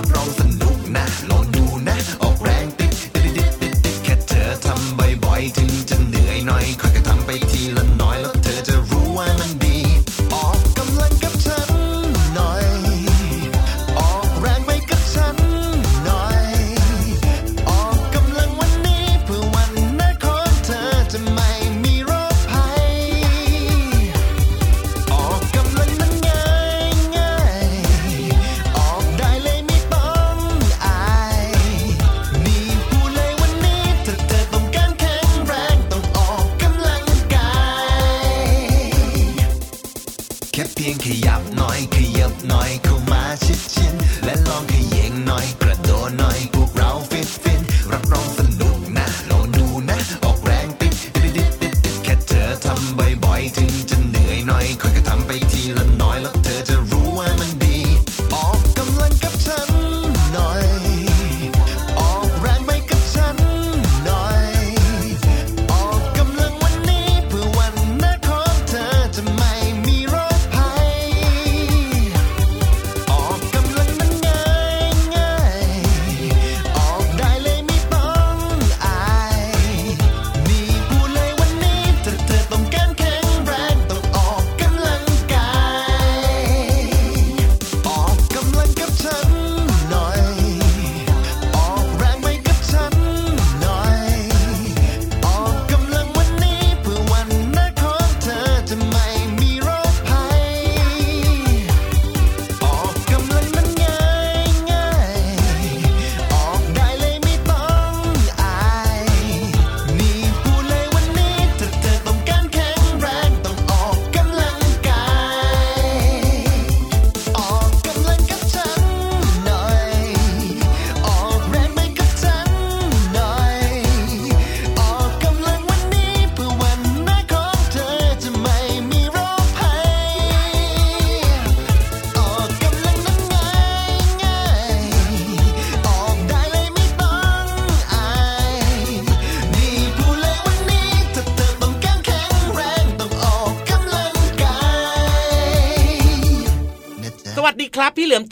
a bronze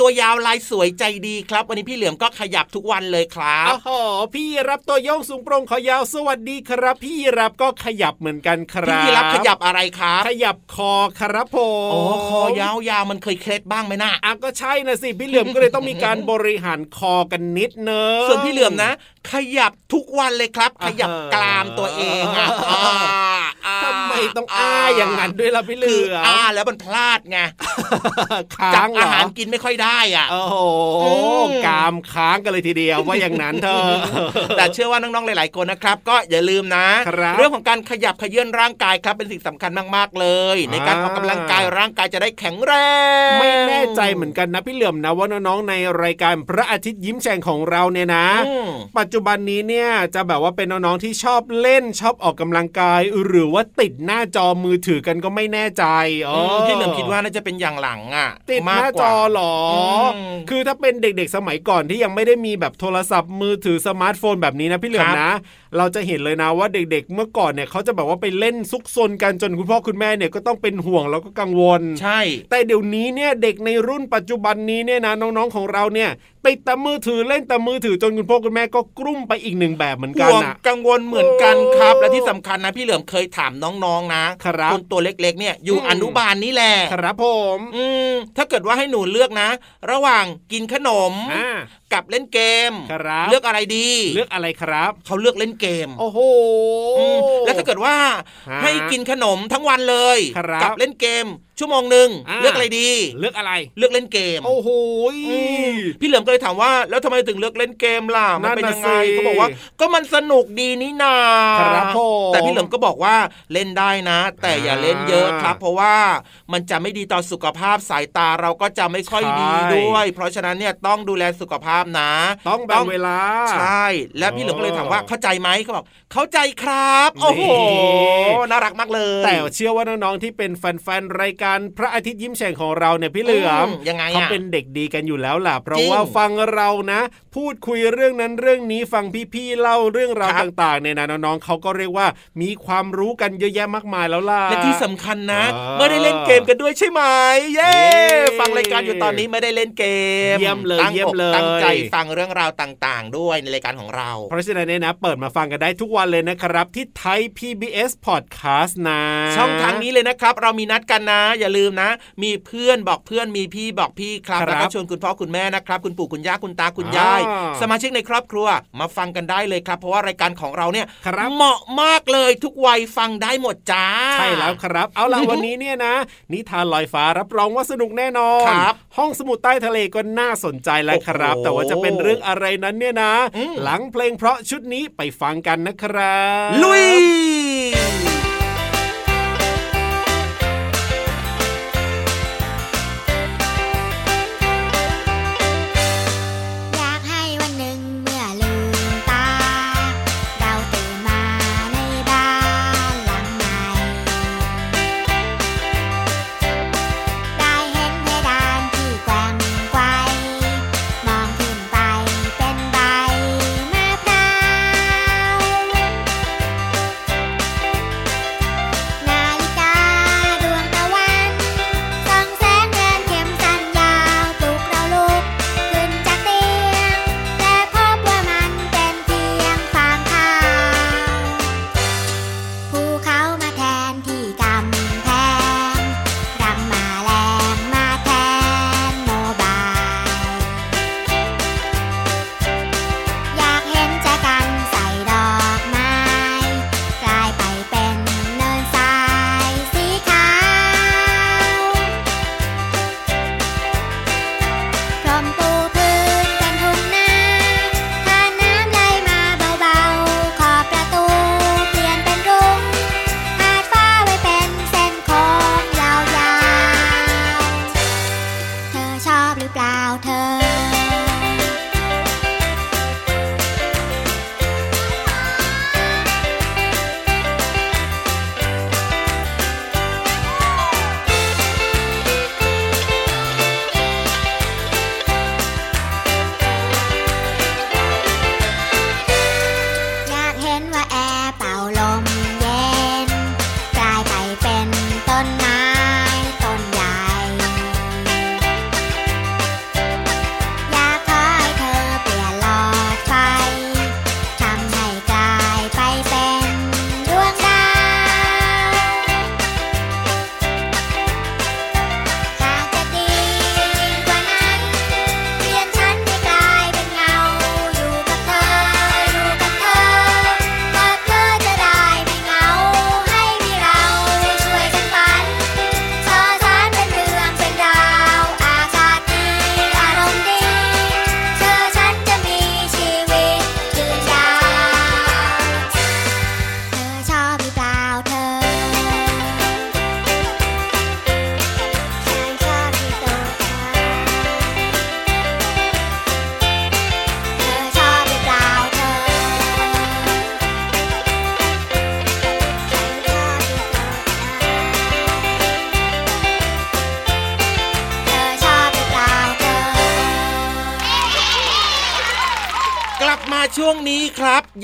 วยาวลายสวยใจดีครับ วันนี้พี่เหลือมก็ขยับทุกวันเลยครับโอ้โหพี่รับตัวโยงสูงโปร่งขอยาวสวัสดีครับ พี่รับก็ขยับเหมือนกันครับพี่รับขยับอะไรครับขยับคอครับผมโอ้คอยาวๆมันเคยเคล็ดบ้างไหมนะอะก็ใช่นะสิพี่เหลือมก็เลยต้องมีการบริหารคอกันนิดเนอะส่วนพี่เหลือมนะ ขยับทุกวันเลยครับ ขยับกรามตัวเองอะอ่าอ่าทำไมต้องอ้าอย่างนั้นด้วยล่ะพี่เหลืคืออมอ้าแล้วมันพลาดไงค้าจับงเหรอาหารกินไม่ค่อยได้อะโอ้โหอืมกามค้างกันเลยทีเดียวว่าอย่างนั้นเถอะแต่เชื่อว่าน้องๆหลายๆคนนะครับ ก็อย่าลืมนะครับเรื่องของการขยับขยื่นร่างกายครับเป็นสิ่งสำคัญมากๆเลย ในการออกกำลังกายร่างกายจะได้แข็งแรงไม่แน่ใจเหมือนกันนะพี่เหลือมนะว่าน้องๆในรายการพระอาทิตย์ยิ้มแฉ่งของเราเนี่ยนะอืมปัจจุบันนี้เนี่ยจะแบบว่าเป็นน้องๆที่ชอบเล่นชอบออกกำลังกาย หรือว่าติดหน้าจอมือถือกันก็ไม่แน่ใจอ๋อมพี่เหลิมคิดว่าน่าจะเป็นอย่างหลังอะติดหมากน้ากจว่าอเหรออมคือถ้าเป็นเด็กๆสมัยก่อนที่ยังไม่ได้มีแบบโทรศัพท์มือถือสมาร์ทโฟนแบบนี้นะพี่เหลือมครับนะเราจะเห็นเลยนะว่าเด็กๆ เมื่อก่อนเนี่ยเขาจะแบบว่าไปเล่นซุกซนกันจนคุณพ่อคุณแม่เนี่ยก็ต้องเป็นห่วงแล้วก็กังวล ใช่ แต่เดี๋ยวนี้เนี่ยเด็กในรุ่นปัจจุบันนี้เนี่ยนะน้องๆของเราเนี่ยติดแต่มือถือเล่นแต่มือถือจนคุณพ่อคุณแม่ก็กลุ้มไปอีกหนึ่งแบบเหมือนกันห่วงนะกังวลเหมือนกันครับโอ้และที่สำคัญนะพี่เหลิมเคยถามน้องๆนะครับนตัวเล็กๆเนี่ยอยู่อืมอนุบาลนี่แหละครับผม อืมถ้าเกิดว่าให้หนูเลือกนะ ระหว่างกินขนมอ่า กับเล่นเกมครับเลือกอะไรดี เลือกอะไรครับเขาเลือกเล่นเกม โอ้โหอืมแล้วถ้าเกิดว่าฮะให้กินขนมทั้งวันเลยครับกับเล่นเกม ชั่วโมงหนึ่งอ่าเลือกอะไรดี เลือกอะไร เลือกเล่นเกม โอ้โหอืมพี่เหลิมก็เลยถามว่า แล้วทำไมถึงเลือกเล่นเกมล่ะมันเป็นยังไงนั่นน่ะสิเขาบอกว่า ก็มันสนุกดีนี่นาครับผมแต่พี่เหลิมก็บอกว่าเล่นได้นะ แต่อย่าเล่นเยอะครับ เพราะว่ามันจะไม่ดีต่อสุขภาพสายตาเราก็จะไม่ค่อยดีด้วย เพราะฉะนั้นเนี่ยต้องดูแลสุขภาพนะ ต้องแบ่งเวลาใช่ แล้วพี่เหลิมก็เลยถามว่าเข้าใจไหมเขาบอกเข้าใจครับ โอ้โหนี่น่ารักมากเลย แต่เชื่อว่าน้องๆที่เป็นแฟนๆรายการพระอาทิตย์ยิ้มแฉ่งของเราเนี่ยพี่เหลือมอืมยังไงอะเขาเป็นเด็กดีกันอยู่แล้วล่ะเพราะจริงว่าฟังเรานะ พูดคุยเรื่องนั้นเรื่องนี้ฟังพี่ๆเล่าเรื่องราวครับต่างๆเนี่ยนะน้องๆเขาก็เรียกว่ามีความรู้กันเยอะแยะมากมายแล้วล่ะและที่สำคัญนะอ่าไม่ได้เล่นเกมกันด้วยใช่ไหมเย้เย้ฟังรายการอยู่ตอนนี้ไม่ได้เล่นเกมเยี่ยมเลยตั้งเยี่ยมอกเลยตั้งใจฟังเรื่องราวต่าง ๆ ด้วยในรายการของเรา เพราะฉะนั้นเนี่ยนะ เปิดมาฟังกันได้ทุกวันเลยนะครับ ที่ไทย PBS Podcast นะ ช่องทางนี้เลยนะครับ เรามีนัดกันนะอย่าลืมนะ มีเพื่อนบอกเพื่อนมีพี่บอกพี่ครับครับแล้วก็ชวนคุณพ่อคุณแม่นะครับคุณปู่คุณย่าคุณตาคุณยายอ่าสมาชิกในครอบครัวมาฟังกันได้เลยครับ เพราะว่ารายการของเราเนี่ยครับเหมาะมากเลยทุกวัยฟังได้หมดจ้าใช่แล้วครับ เอาล่ะวันนี้เนี่ยนะ นิทานลอยฟ้ารับรองว่าสนุกแน่นอนครับห้องสมุดใต้ทะเลก็น่าสนใจแล้วครับโอ้โหแต่ว่าจะเป็นเรื่องอะไรนั้นเนี่ยนะอืมหลังเพลงเพราะชุดนี้ไปฟังกันนะครับ ลุยอย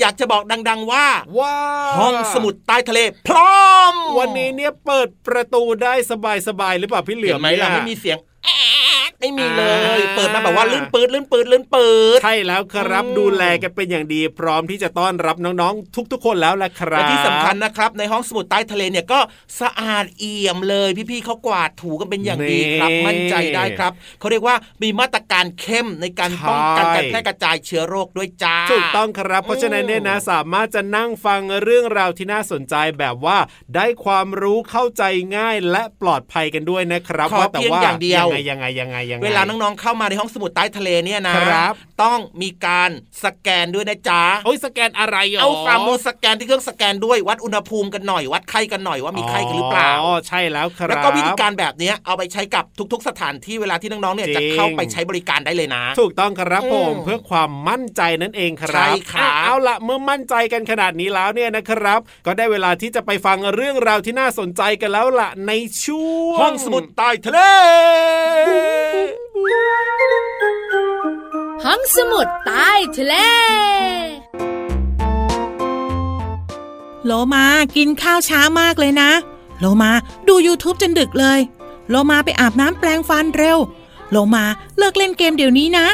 อยากจะบอกดัง ๆ ว่าว้าห้องสมุดใต้ทะเล พร้อม วันนี้เนี่ยเปิดประตูได้สบายๆหรือเปล่าพี่เหลืเห็อนมไหมล่ะนี่ยไม่มีเสียงแอด ไม่มีเลยอ่าเปิดมาแบบว่าลื่นปืดลื่นปืดลื่นปืดใช่แล้วครับอืมดูแลกันเป็นอย่างดี พร้อมที่จะต้อนรับน้องๆ ทุกๆ คนแล้วละครับและที่สำคัญนะครับ ในห้องสมุดใต้ทะเลเนี่ยก็สะอาดเอี่ยมเลย พี่ๆเขากวาดถูกันเป็นอย่างดีครับนี่มั่นใจได้ครับเขาเรียกว่ามีมาตรการเข้มในการป้องกันใช่การแพร่กระจายเชื้อโรคด้วยจ้าถูกต้องครับ เพราะฉะนั้นเนี่ยนะสามารถจะนั่งฟังเรื่องราวที่น่าสนใจแบบว่าได้ความรู้เข้าใจง่ายและปลอดภัยกันด้วยนะครับขอว่าแต่เพียงว่าอย่างเดียวยังไงยังไงยังไงยังไงเวลาน้องๆเข้ามาในห้องสมุดใต้ทะเลเนี่ยนะครับ ต้องมีการสแกนด้วยนะจ๊ะโอ้ยสแกนอะไรหรเอาฝ่ามือสแกนที่เครื่องสแกนด้วยวัดอุณหภูมิกันหน่อยวัดไข้กันหน่อยว่ามีไข้กันหรือเปล่าอ๋อใช่แล้วครับแล้วก็วิธีการแบบเนี้ยเอาไปใช้กับทุก ๆ สถานที่เวลาที่น้องๆเนี่ยจริงจะเข้าไปใช้บริการได้เลยนะ ถูกต้องครับผมอืมเพื่อความมั่นใจนั่นเองครับใช่ครับอะเอาละเมื่อมั่นใจกันขนาดนี้แล้วเนี่ยนะครับ ก็ได้เวลาที่จะไปฟังเรื่องราวที่น่าสนใจกันแล้วล่ะในช่วงห้องสมุดใต้ทะเลห้องสมุดใต้ทะเลโลมากินข้าวช้ามากเลยนะ โลมาดู YouTube จนดึกเลย โลมาไปอาบน้ำแปลงฟันเร็ว โลมาเลิกเล่นเกมเดี๋ยวนี้นะ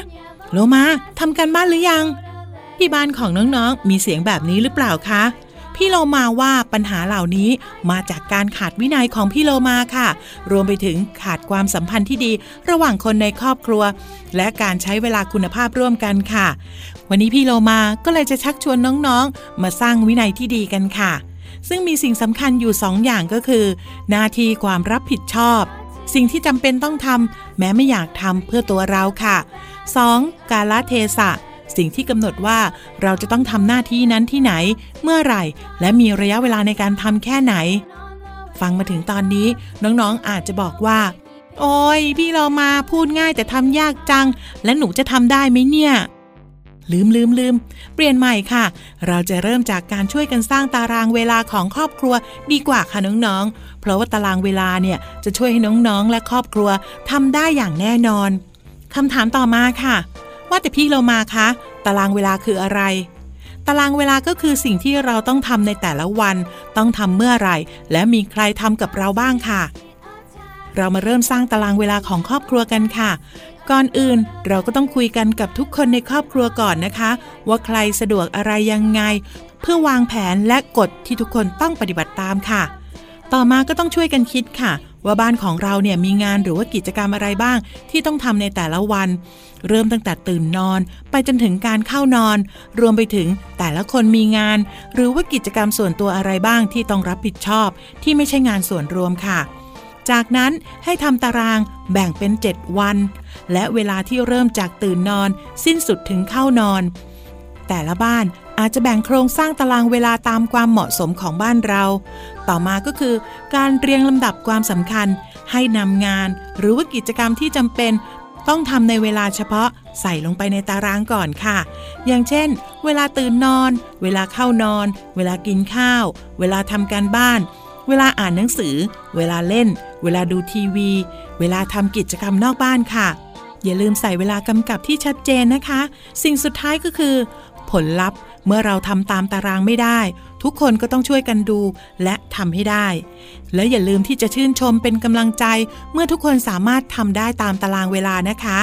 โลมาทำกันบ้านหรือยัง ที่บ้านของน้องๆมีเสียงแบบนี้หรือเปล่าคะ พี่โลมาว่าปัญหาเหล่านี้มาจากการขาดวินัยของพี่โลมาค่ะ รวมไปถึงขาดความสัมพันธ์ที่ดี ระหว่างคนในครอบครัว และการใช้เวลาคุณภาพร่วมกันค่ะ วันนี้พี่โลมาก็เลยจะชักชวนน้องๆ มาสร้างวินัยที่ดีกันค่ะ ซึ่งมีสิ่งสำคัญอยู่สองอย่างก็คือ หน้าที่ความรับผิดชอบ สิ่งที่จำเป็นต้องทำแม้ไม่อยากทำเพื่อตัวเราค่ะ 2. กาลเทศะ สิ่งที่กำหนดว่าเราจะต้องทำหน้าที่นั้นที่ไหน เมื่อไหร่ และมีระยะเวลาในการทำแค่ไหน ฟังมาถึงตอนนี้น้องๆอาจจะบอกว่า โอ้ยพี่เรามาพูดง่ายแต่ทำยากจัง และหนูจะทำได้ไหมเนี่ยลืมลืมลืมเปลี่ยนใหม่ค่ะ เราจะเริ่มจากการช่วยกันสร้างตารางเวลาของครอบครัวดีกว่าค่ะน้องๆ เพราะว่าตารางเวลาเนี่ยจะช่วยให้น้องๆ และครอบครัวทำได้อย่างแน่นอนคำถามต่อมาค่ะ ว่าแต่พี่เรามาคะตารางเวลาคืออะไร ตารางเวลาก็คือสิ่งที่เราต้องทำในแต่ละวัน ต้องทำเมื่อไหร่ และมีใครทำกับเราบ้างค่ะ เรามาเริ่มสร้างตารางเวลาของครอบครัวกันค่ะ ก่อนอื่นเราก็ต้องคุยกันกับทุกคนในครอบครัวก่อนนะคะ ว่าใครสะดวกอะไรยังไง เพื่อวางแผนและกฎที่ทุกคนต้องปฏิบัติตามค่ะ ต่อมาก็ต้องช่วยกันคิดค่ะ ว่าบ้านของเราเนี่ยมีงานหรือว่ากิจกรรมอะไรบ้าง ที่ต้องทำในแต่ละวัน เริ่มตั้งแต่ตื่นนอน ไปจนถึงการเข้านอน รวมไปถึงแต่ละคนมีงาน หรือว่ากิจกรรมส่วนตัวอะไรบ้างที่ต้องรับผิดชอบ ที่ไม่ใช่งานส่วนรวมค่ะจากนั้นให้ทำตารางแบ่งเป็น 7 วัน และเวลาที่เริ่มจากตื่นนอน สิ้นสุดถึงเข้านอน แต่ละบ้านอาจจะแบ่งโครงสร้างตารางเวลาตามความเหมาะสมของบ้านเราต่อมาก็คือ การเรียงลำดับความสำคัญ ให้นำงาน หรือว่ากิจกรรมที่จำเป็นต้องทำในเวลาเฉพาะใส่ลงไปในตารางก่อนค่ะ อย่างเช่น เวลาตื่นนอน เวลาเข้านอน เวลากินข้าว เวลาทำการบ้าน เวลาอ่านหนังสือ เวลาเล่น เวลาดูทีวี เวลาทำกิจกรรมนอกบ้านค่ะ อย่าลืมใส่เวลากำกับที่ชัดเจนนะคะ สิ่งสุดท้ายก็คือ ผลลัพธ์เมื่อเราทำตามตารางไม่ได้ ทุกคนก็ต้องช่วยกันดูและทำให้ได้ และอย่าลืมที่จะชื่นชมเป็นกำลังใจ เมื่อทุกคนสามารถทำได้ตามตารางเวลานะคะ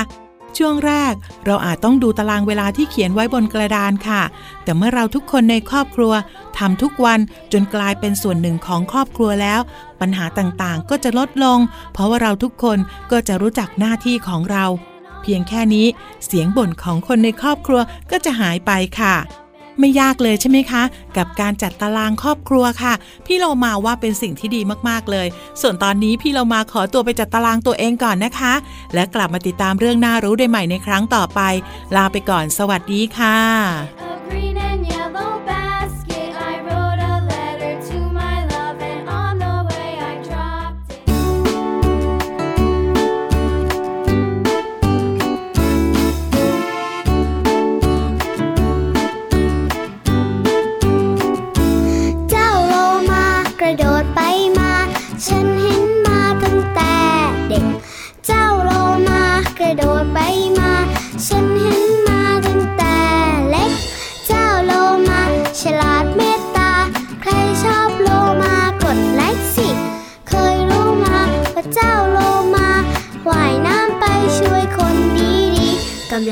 ช่วงแรกเราอาจต้องดูตารางเวลาที่เขียนไว้บนกระดานค่ะ แต่เมื่อเราทุกคนในครอบครัวทำทุกวันจนกลายเป็นส่วนหนึ่งของครอบครัวแล้ว ปัญหาต่างๆ ก็จะลดลง เพราะว่าเราทุกคนก็จะรู้จักหน้าที่ของเรา เพียงแค่นี้เสียงบ่นของคนในครอบครัวก็จะหายไปค่ะ ไม่ยากเลยใช่ไหมคะ กับการจัดตารางครอบครัวค่ะ พี่เรามาว่าเป็นสิ่งที่ดีมากๆเลย ส่วนตอนนี้พี่เรามาขอตัวไปจัดตารางตัวเองก่อนนะคะ และกลับมาติดตามเรื่องน่ารู้ได้ใหม่ในครั้งต่อไป ลาไปก่อนสวัสดีค่ะ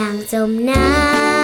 ำลังจมน้ำ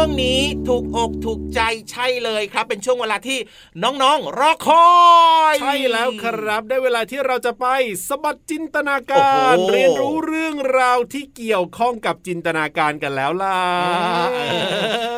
วงนี้ถูกอกถูกใจใช่เลยครับ เป็นช่วงเวลาที่น้องๆรอคอยใช่แล้วครับ ได้เวลาที่เราจะไปสะบัดจินตนาโอ้การโหเรียนรู้เรื่องราวที่เกี่ยวข้องกับจินตนาการกันแล้วล่ะ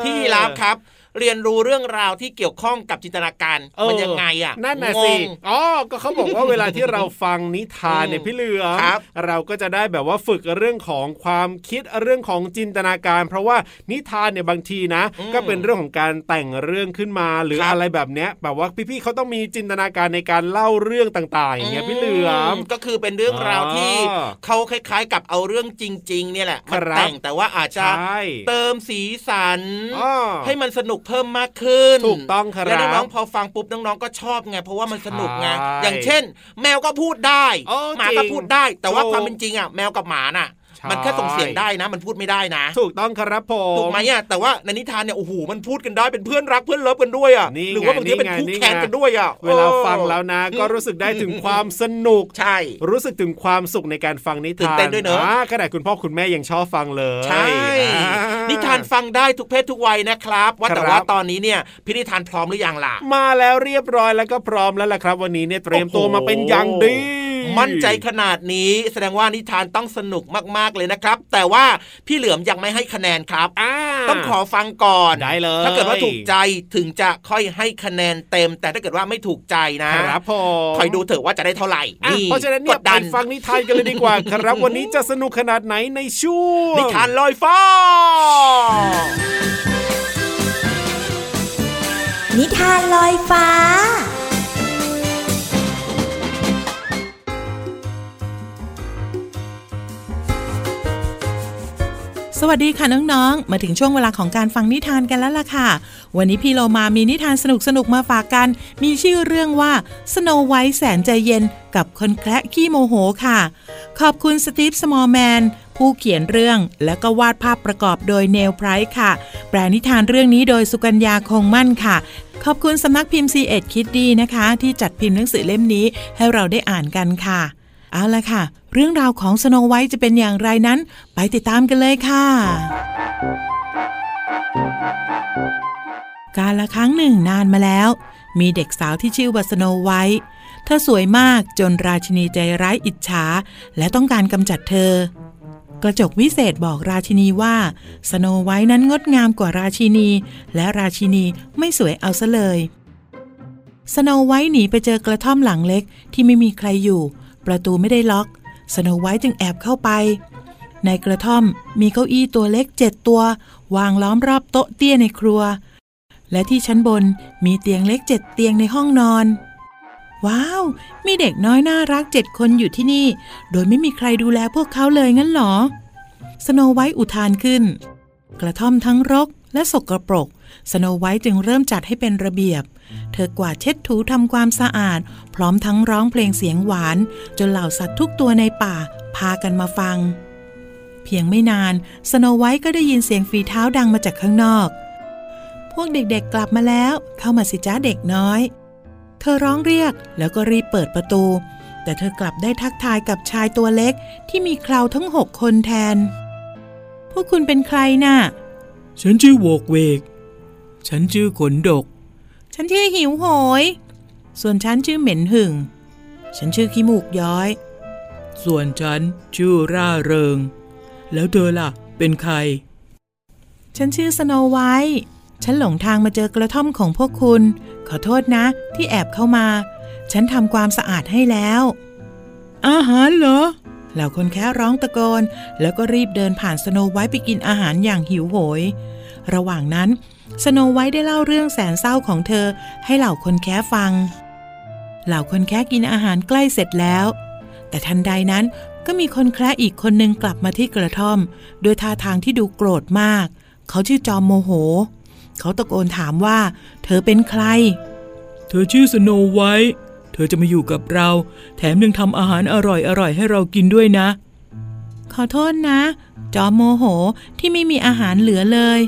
พี่รับครับ เรียนรู้เรื่องราวที่เกี่ยวข้องกับจินตนาการเออมันยังไงอะนั่นน่ะงสิงอ๋อก็เขาบอกว่าเวลาที่เราฟังนิทานเนี่ยอืมพี่เหลือมครับเราก็จะได้แบบว่าฝึกเรื่องของความคิดเรื่องของจินตนาการ เพราะว่านิทานเนี่ยบางทีนะอืมก็เป็นเรื่องของการแต่งเรื่องขึ้นมาหรือครับอะไรแบบเนี้ยแบบว่าพี่ๆเขาต้องมีจินตนาการในการเล่าเรื่องต่างๆอย่างเงี้ยพี่เหลือมก็คือเป็นเรื่องราวที่อ๋อเขาคล้ายๆ กับเอาเรื่องจริง ๆ เนี่ยแหละครัมาบแต่งแต่ว่าอาจจะใช่เติมสีสันอ๋อให้มันสนุกเพิ่มมากขึ้น ถูกต้องครับแล้วน้องๆพอฟังปุ๊บน้องๆก็ชอบไงเพราะว่ามันสนุกไงใช่อย่างเช่น แมวก็พูดได้โอ้หมาก็จริงพูดได้ แต่ว่าถูกความเป็นจริงอะแมวกับหมาน่ะใช่ มันแค่ส่งเสียงได้นะ มันพูดไม่ได้นะ ถูกต้องครับผมถูกไหมอะแต่ว่าในนิทานเนี่ยโอ้โหมันพูดกันได้เป็นเพื่อนรักเพื่อนเลิฟกันด้วยอะนี่ไงหรือว่าบางทีเป็นนี่ไงคู่นี่ไงแข่งกันด้วยอะเวลาฟังแล้วนะ ก็รู้สึกได้ถึงความสนุกใช่ รู้สึกถึงความสุขในการฟังนิตื่ทานนเต้นด้วยเนอะาขนาดคุณพ่อคุณแม่ยังชอบฟังเลยใช่อ่านิทานฟังได้ทุกเพศทุกวัยนะครับ ว่าแต่ครับว่าตอนนี้เนี่ยพินิทานพร้อมหรือยังล่ะมาแล้วเรียบร้อยแล้วก็พร้อมแล้วล่ะครับ วันนี้เนี่ยเตรียมตัวโอ้โหมาเป็นอย่างดี มั่นใจขนาดนี้ แสดงว่านิทานต้องสนุกมากๆเลยนะครับ แต่ว่าพี่เหลือมยังไม่ให้คะแนนครับอ่าต้องขอฟังก่อนได้เลย ถ้าเกิดว่าถูกใจถึงจะค่อยให้คะแนนเต็ม แต่ถ้าเกิดว่าไม่ถูกใจนะครับผมคอยดูเถอะว่าจะได้เท่าไหร่อะเพราะฉะนั้นเนี่ยกดไปดันฟังนิทานกันเลยดีกว่า ครับ วันนี้จะสนุกขนาดไหนในช่วงนิทานลอยฟ้านิทานลอยฟ้า สวัสดีค่ะน้องๆ มาถึงช่วงเวลาของการฟังนิทานกันแล้วล่ะค่ะ วันนี้พี่เรามามีนิทานสนุกๆมาฝากกัน มีชื่อเรื่องว่าสโนไวท์แสนใจเย็นกับคนแคระขี้โมโหค่ะ ขอบคุณสตีฟสมอลแมนผู้เขียนเรื่องและก็วาดภาพประกอบโดยเนลไพรส์ค่ะ แปลนิทานเรื่องนี้โดยสุกัญญาคงมั่นค่ะ ขอบคุณสำนักพิมพ์ c ีเอ็ดคิดดีนะคะ ที่จัดพิมพ์หนังสือเล่มนี้ให้เราได้อ่านกันค่ะ เอาละค่ะ เรื่องราวของสโนไวท์จะเป็นอย่างไรนั้น ไปติดตามกันเลยค่ะ การละครั้งหนึ่งนานมาแล้ว มีเด็กสาวที่ชื่อว่าสโนไวท์เธอสวยมากจนราชินีใจร้ายอิจฉา และต้องการกำจัดเธอ กระจกวิเศษบอกราชินีว่าสโนไวท์นั้นงดงามกว่าราชินี และราชินีไม่สวยเอาซะเลยสโนไวท์หนีไปเจอกระท่อมหลังเล็กที่ไม่มีใครอยู่ ประตูไม่ได้ล็อก สโนไวท์จึงแอบเข้าไป ในกระท่อมมีเก้าอี้ตัวเล็กเจ็ดตัว วางล้อมรอบโต๊ะเตี้ยในครัว และที่ชั้นบนมีเตียงเล็กเจ็ดเตียงในห้องนอน ว้าว มีเด็กน้อยน่ารักเจ็ดคนอยู่ที่นี่ โดยไม่มีใครดูแลพวกเขาเลยงั้นเหรอ สโนไวท์อุทานขึ้น กระท่อมทั้งรกและสกรปรก สโนไวท์จึงเริ่มจัดให้เป็นระเบียบ เธอกวาดเช็ดถูทำความสะอาด พร้อมทั้งร้องเพลงเสียงหวาน จนเหล่าสัตว์ทุกตัวในป่า พากันมาฟัง เพียงไม่นานสโนไวท์ก็ได้ยินเสียงฝีเท้าดังมาจากข้างนอก พวกเด็กๆกลับมาแล้ว เข้ามาสิจ้าเด็กน้อย เธอร้องเรียกแล้วก็รีบเปิดประตู แต่เธอกลับได้ทักทายกับชายตัวเล็ก ที่มีเคราทั้งหกคนแทนพวกคุณเป็นใครน่ะฉันชื่อโวกเวก ฉันชื่อขนดก ฉันชื่อหิวโหย ส่วนฉันชื่อเหม็นหึ่ง ฉันชื่อขี้มูกย้อย ส่วนฉันชื่อร่าเริง แล้วเธอล่ะ เป็นใคร ฉันชื่อสโนไวท์ฉันหลงทางมาเจอกระท่อมของพวกคุณ ขอโทษนะ ที่แอบเข้ามา ฉันทำความสะอาดให้แล้ว อาหารเหรอเหล่าคนแคระร้องตะโกน แล้วก็รีบเดินผ่านสโนไวท์ไปกินอาหารอย่างหิวโหย ระหว่างนั้นสโนไวท์ได้เล่าเรื่องแสนเศร้าของเธอให้เหล่าคนแคระฟัง เหล่าคนแคระกินอาหารใกล้เสร็จแล้ว แต่ทันใดนั้นก็มีคนแคระอีกคนนึงกลับมาที่กระท่อมโดยท่าทางที่ดูโกรธมาก เขาชื่อจอมโมโห เขาตะโกนถามว่า เธอเป็นใคร เธอชื่อสโนไวท์เธอจะมาอยู่กับเรา แถมยังทำอาหารอร่อยๆให้เรากินด้วยนะ ขอโทษนะ จอมโมโหที่ไม่มีอาหารเหลือเลย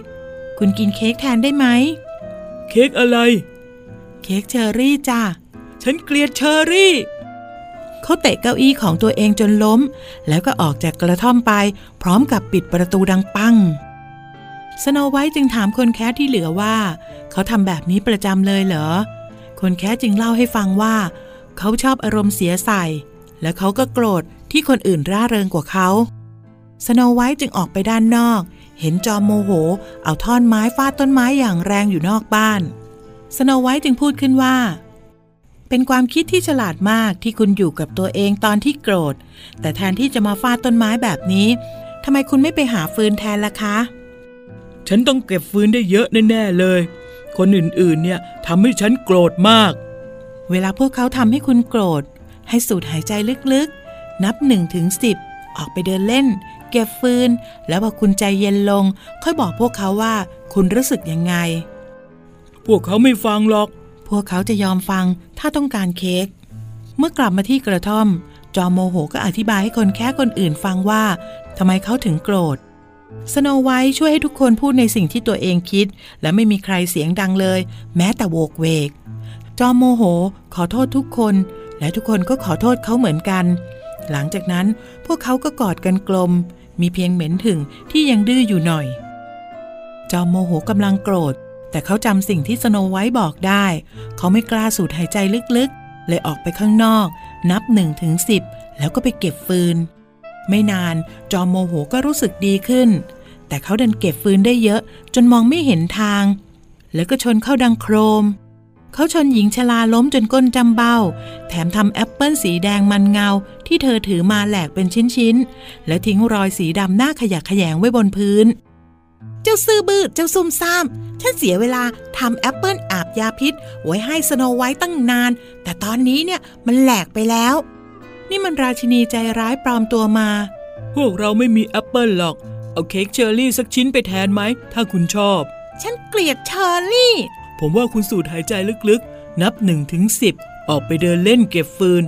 คุณกินเค้กแทนได้ไหม เค้กอะไร เค้กเชอร์รี่จ้ะ ฉันเกลียดเชอรี่ เขาเตะเก้าอี้ของตัวเองจนล้ม แล้วก็ออกจากกระท่อมไป พร้อมกับปิดประตูดังปังสโนไวท์จึงถามคนแคระที่เหลือว่า เขาทำแบบนี้ประจำเลยเหรอ คนแคระจึงเล่าให้ฟังว่า เขาชอบอารมณ์เสียใส่ และเขาก็โกรธที่คนอื่นร่าเริงกว่าเขาสโนไวท์จึงออกไปด้านนอก เห็นจอมโมโห เอาท่อนไม้ฟาดต้นไม้อย่างแรงอยู่นอกบ้าน สโนไวท์จึงพูดขึ้นว่า เป็นความคิดที่ฉลาดมากที่คุณอยู่กับตัวเองตอนที่โกรธ แต่แทนที่จะมาฟาดต้นไม้แบบนี้ทำไมคุณไม่ไปหาฟืนแทนล่ะคะ ฉันต้องเก็บฟืนได้เยอะแน่ๆเลย คนอื่นๆเนี่ยทำให้ฉันโกรธมาก เวลาพวกเขาทำให้คุณโกรธ ให้สูดหายใจลึกๆ นับหนึ่งถึงสิบออกไปเดินเล่น เก็บฟืน แล้วพอคุณใจเย็นลง ค่อยบอกพวกเขาว่าคุณรู้สึกยังไง พวกเขาไม่ฟังหรอก พวกเขาจะยอมฟังถ้าต้องการเค้ก เมื่อกลับมาที่กระท่อม จอมโมโหก็อธิบายให้คนแคระคนอื่นฟังว่าทำไมเขาถึงโกรธสโนไวท์ช่วยให้ทุกคนพูดในสิ่งที่ตัวเองคิด และไม่มีใครเสียงดังเลย แม้แต่โวกเวก จอมโมโห ขอโทษทุกคน และทุกคนก็ขอโทษเขาเหมือนกัน หลังจากนั้นพวกเขาก็กอดกันกลม มีเพียงเหม็นหึ่งที่ยังดื้ออยู่หน่อย จอมโมโหกำลังโกรธ แต่เขาจำสิ่งที่สโนไวท์บอกได้ เขาไม่กล้าสูดหายใจลึกๆ เลยออกไปข้างนอก นับหนึ่งถึงสิบแล้วก็ไปเก็บฟืน ไม่นานจอมโมโหก็รู้สึกดีขึ้น แต่เขาดันเก็บฟืนได้เยอะ จนมองไม่เห็นทาง แล้วก็ชนเข้าดังโครม เขาชนหญิงชราล้มจนก้นจำเบ้า แถมทำแอปเปิลสีแดงมันเงา ที่เธอถือมาแหลกเป็นชิ้นๆ และทิ้งรอยสีดำหน้าขยะแขยงไว้บนพื้น เจ้าซื่อบื้อเจ้าซุ่มซ่าม ฉันเสียเวลาทำแอปเปิลอาบยาพิษ ไว้ให้สโนไวท์ตั้งนาน แต่ตอนนี้เนี่ยมันแหลกไปแล้ว นี่มันราชินีใจร้ายปลอมตัวมา พวกเราไม่มีแอปเปิลหรอก เอาเค้กเชอร์รี่สักชิ้นไปแทนไหม ถ้าคุณชอบ ฉันเกลียดเชอร์รี่ ผมว่าคุณสูดหายใจลึกๆ นับ1ถึงสิบ ออกไปเดินเล่นเก็บฟืน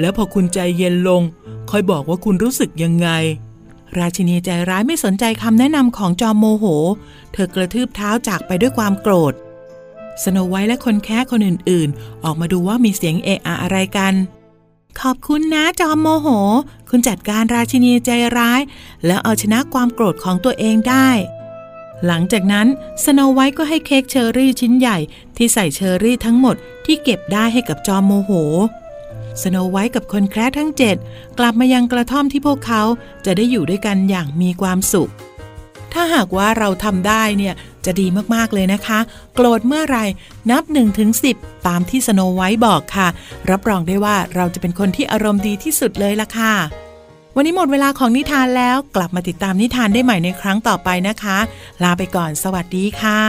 แล้วพอคุณใจเย็นลง ค่อยบอกว่าคุณรู้สึกยังไง ราชินีใจร้ายไม่สนใจคำแนะนำของจอมโมโห เธอกระทืบเท้าจากไปด้วยความโกรธ สโนไวท์และคนแคระคนอื่นๆ ออกมาดูว่ามีเสียงเอะอะอะไรกัน ขอบคุณนะจอมโมโห คุณจัดการราชินีใจร้าย แล้วเอาชนะความโกรธของตัวเองได้ หลังจากนั้นสโนไวท์ก็ให้เค้กเชอร์รี่ชิ้นใหญ่ที่ใส่เชอร์รี่ทั้งหมดที่เก็บได้ให้กับจอมโมโห สโนไวท์กับคนแคร์ทั้งเจ็ดกลับมายังกระท่อมที่พวกเขาจะได้อยู่ด้วยกันอย่างมีความสุข ถ้าหากว่าเราทำได้เนี่ยจะดีมาก ๆ เลยนะคะ โกรธเมื่อไหรนับ1ถึง10 ตามที่สโนไวท์บอกค่ะ รับรองได้ว่าเราจะเป็นคนที่อารมณ์ดีที่สุดเลยล่ะค่ะ วันนี้หมดเวลาของนิทานแล้วกลับมาติดตามนิทานได้ใหม่ในครั้งต่อไปนะคะ ลาไปก่อนสวัสดีค่ะ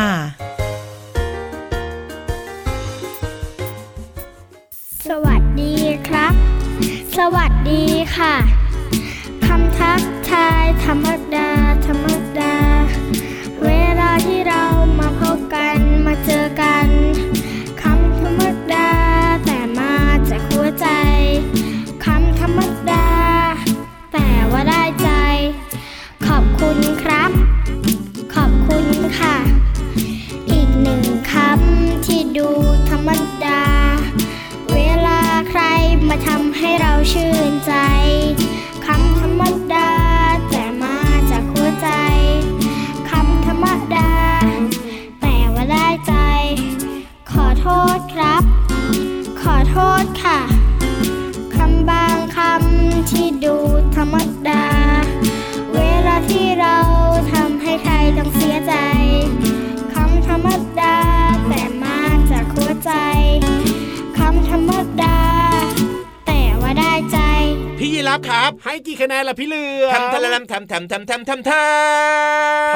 สวัสดีครับ สวัสดีค่ะ คำทักทายธรรมดา ธรรมดา เวลาที่เรามาพบกันมาเจอกัน คำธรรมดาแต่มาจากหัวใจ ว่าได้ใจ ขอบคุณครับ ขอบคุณค่ะ tam tam tam tam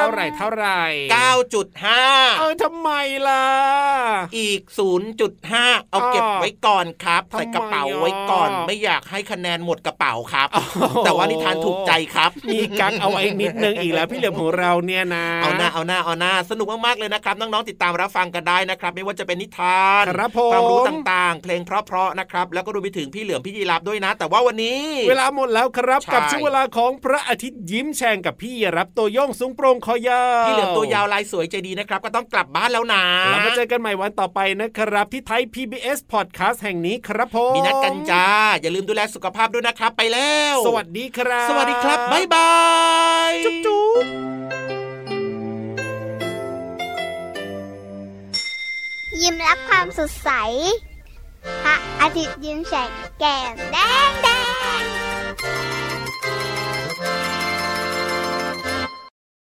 มแถมแถมแถมแถมแถมเท่าไหร่เท่าไหร่เก้าจุดห้าเออทำไมล่ะ อีก 0.5 เอาเก็บไว้ก่อนครับทำไมใส่กระเป๋าไว้ก่อนอะไม่อยากให้คะแนนหมดกระเป๋าครับโอ้โหแต่ว่านิทานถูกใจครับ มีกักเอาไว้นิดนึงอีกแล้วพี่เหลือมของเราเนี่ยนะ เอาหน้าเอาหน้าเอาหน้าสนุกมากๆเลยนะครับน้องๆติดตามรับฟังกันได้นะครับ ไม่ว่าจะเป็นนิทานครับผมความรู้ต่างๆ เพลงเพราะๆนะครับ แล้วก็รวมไปถึงพี่เหลือมพี่ยีรับด้วยนะ แต่ว่าวันนี้ เวลาหมดแล้วครับใช่กับช่วงเวลาของพระอาทิตย์ยิ้มแฉ่งกับพี่รับตัวโยงสูงโปร่งคอยาวพี่เหลือมตัวยาวลายสวยใจดีนะครับ ก็ต้องกลับบ้านแล้วนะแล้วมาเจอกันใหม่วันต่อไปนะครับ ที่ไทย PBS Podcast แห่งนี้ครับผมมีนัดกันจ้า อย่าลืมดูแลสุขภาพด้วยนะครับ ไปแล้ว สวัสดีครับ สวัสดีครับบ๊ายบายจุ๊บจุ๊บยิ้มรับความสดใสพระอาทิตย์ยิ้มแฉกแก้มแดงแดง